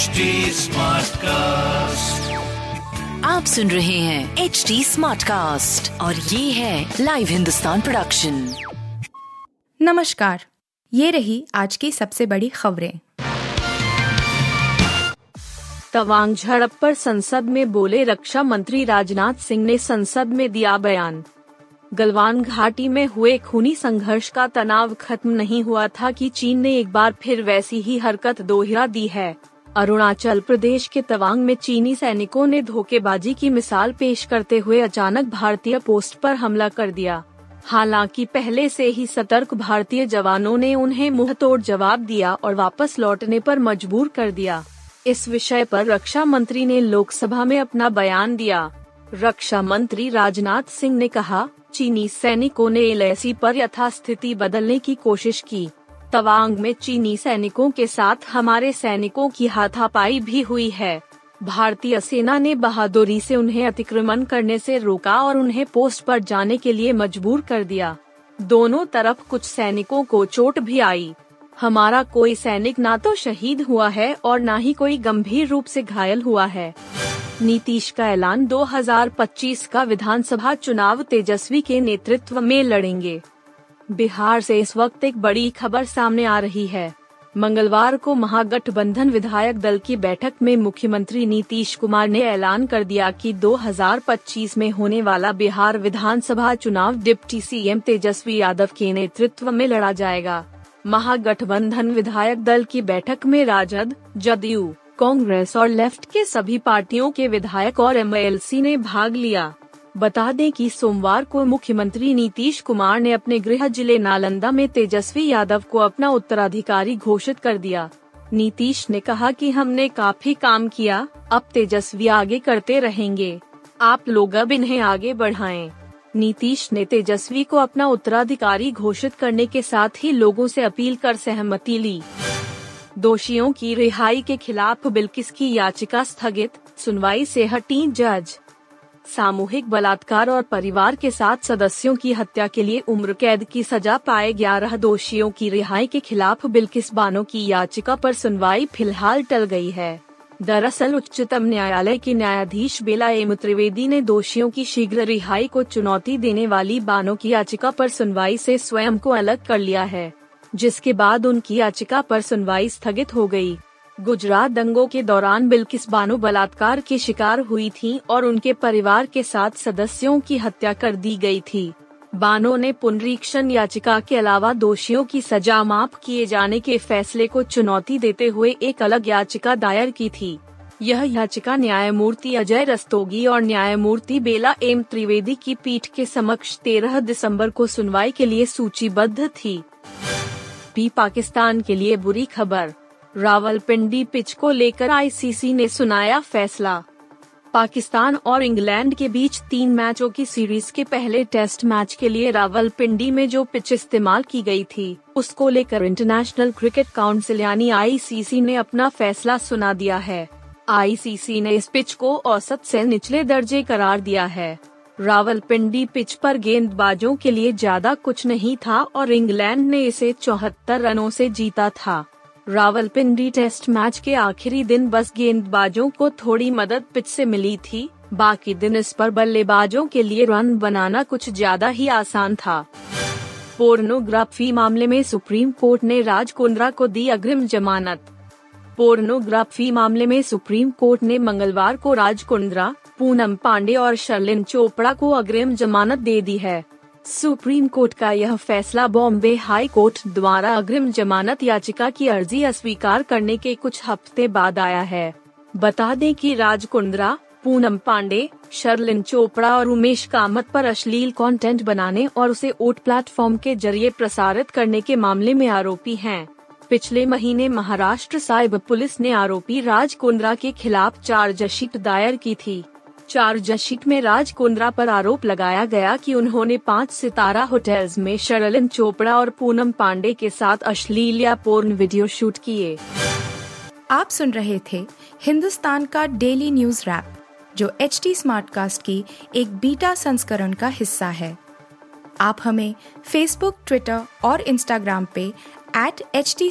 HD cast आप सुन रहे हैं एच डी स्मार्ट कास्ट और ये है लाइव हिंदुस्तान प्रोडक्शन नमस्कार ये रही आज की सबसे बड़ी खबरें। तवांग झड़प पर संसद में बोले रक्षा मंत्री राजनाथ सिंह ने संसद में दिया बयान। गलवान घाटी में हुए खूनी संघर्ष का तनाव खत्म नहीं हुआ था कि चीन ने एक बार फिर वैसी ही हरकत दोहरा दी है। अरुणाचल प्रदेश के तवांग में चीनी सैनिकों ने धोखेबाजी की मिसाल पेश करते हुए अचानक भारतीय पोस्ट पर हमला कर दिया। हालाँकि पहले से ही सतर्क भारतीय जवानों ने उन्हें मुँह तोड़ जवाब दिया और वापस लौटने पर मजबूर कर दिया। इस विषय पर रक्षा मंत्री ने लोकसभा में अपना बयान दिया। रक्षा मंत्री राजनाथ सिंह ने कहा, चीनी सैनिकों ने एलएसी पर यथास्थिति बदलने की कोशिश की। तवांग में चीनी सैनिकों के साथ हमारे सैनिकों की हाथापाई भी हुई है। भारतीय सेना ने बहादुरी से उन्हें अतिक्रमण करने से रोका और उन्हें पोस्ट पर जाने के लिए मजबूर कर दिया। दोनों तरफ़ कुछ सैनिकों को चोट भी आई। हमारा कोई सैनिक ना तो शहीद हुआ है और न ही कोई गंभीर रूप से घायल हुआ है। नीतीश का ऐलान 2025 का विधानसभा चुनाव तेजस्वी के नेतृत्व में लड़ेंगे। बिहार से इस वक्त एक बड़ी खबर सामने आ रही है। मंगलवार को महागठबंधन विधायक दल की बैठक में मुख्यमंत्री नीतीश कुमार ने ऐलान कर दिया कि 2025 में होने वाला बिहार विधानसभा चुनाव डिप्टी सीएम तेजस्वी यादव के नेतृत्व में लड़ा जाएगा। महागठबंधन विधायक दल की बैठक में राजद, जदयू, कांग्रेस और लेफ़्ट के सभी पार्टियों के विधायक और एमएलसी ने भाग लिया। बता दें कि सोमवार को मुख्यमंत्री नीतीश कुमार ने अपने गृह ज़िले नालंदा में तेजस्वी यादव को अपना उत्तराधिकारी घोषित कर दिया। नीतीश ने कहा कि हमने काफ़ी काम किया, अब तेजस्वी आगे करते रहेंगे। आप लोग अब इन्हें आगे बढ़ाएँ। नीतीश ने तेजस्वी को अपना उत्तराधिकारी घोषित करने के साथ ही लोगों से अपील कर सहमति ली। दोषियों की रिहाई के खिलाफ बिल्किस की याचिका स्थगित? सुनवाई से हटी जज। सामूहिक बलात्कार और परिवार के साथ सदस्यों की हत्या के लिए उम्र कैद की सजा पाए ग्यारह दोषियों की रिहाई के खिलाफ बिल्किस बानो की याचिका पर सुनवाई फ़िलहाल टल गई है दरअसल उच्चतम न्यायालय के न्यायाधीश बेला एम त्रिवेदी ने दोषियों की शीघ्र रिहाई को चुनौती देने वाली बानो की याचिका पर सुनवाई से स्वयं को अलग कर लिया है, जिसके बाद उनकी याचिका पर सुनवाई स्थगित हो गई। गुजरात दंगों के दौरान बिल्किस बानो बलात्कार की शिकार हुई थीं और उनके परिवार के साथ सदस्यों की हत्या कर दी गई थी। बानो ने पुनरीक्षण याचिका के अलावा दोषियों की सजा माफ़ किए जाने के फैसले को चुनौती देते हुए एक अलग याचिका दायर की थी। यह याचिका न्यायमूर्ति अजय रस्तोगी और न्यायमूर्ति बेला एम त्रिवेदी की पीठ के समक्ष 13 दिसंबर को सुनवाई के लिए सूचीबद्ध थी। भी पाकिस्तान के लिए बुरी खबर। रावलपिंडी पिच को लेकर आईसीसी ने सुनाया फैसला। पाकिस्तान और इंग्लैंड के बीच तीन मैचों की सीरीज़ के पहले टेस्ट मैच के लिए रावलपिंडी में जो पिच इस्तेमाल की गई थी, उसको लेकर इंटरनेशनल क्रिकेट काउंसिल यानी आईसीसी ने अपना फैसला सुना दिया है। आईसीसी ने इस पिच को औसत से निचले दर्जे करार दिया है। रावलपिंडी पिच पर गेंदबाजों के लिए ज़्यादा कुछ नहीं था और इंग्लैंड ने इसे चौहत्तर रनों से जीता था। रावलपिंडी टेस्ट मैच के आखिरी दिन बस गेंदबाजों को थोड़ी मदद पिच से मिली थी। बाकी दिन इस पर बल्लेबाजों के लिए रन बनाना कुछ ज़्यादा ही आसान था। पोर्नोग्राफी मामले में सुप्रीम कोर्ट ने राज कुंद्रा को दी अग्रिम जमानत। पोर्नोग्राफी मामले में सुप्रीम कोर्ट ने मंगलवार को राज कुंद्रा, पूनम पांडे और शर्लिन चोपड़ा को अग्रिम जमानत दे दी है। सुप्रीम कोर्ट का यह फैसला बॉम्बे हाई कोर्ट द्वारा अग्रिम जमानत याचिका की अर्जी अस्वीकार करने के कुछ हफ़्ते बाद आया है बता दें कि राज कुंद्रा, पूनम पांडे, शर्लिन चोपड़ा और उमेश कामत पर अश्लील कंटेंट बनाने और उसे ओट प्लेटफॉर्म के ज़रिए प्रसारित करने के मामले में आरोपी हैं। पिछले महीने महाराष्ट्र साइबर पुलिस ने आरोपी राज कुंद्रा के खिलाफ चार्जशीट दायर की थी चार्जशीट में राज कुंद्रा पर आरोप लगाया गया कि उन्होंने पाँच सितारा होटल्स में शरलिन चोपड़ा और पूनम पांडे के साथ अश्लील या पूर्ण वीडियो शूट किए। आप सुन रहे थे हिंदुस्तान का डेली न्यूज़ रैप, जो एच टी स्मार्ट कास्ट की एक बीटा संस्करण का हिस्सा है। आप हमें फेसबुक ट्विटर और इंस्टाग्राम पे एट एच टी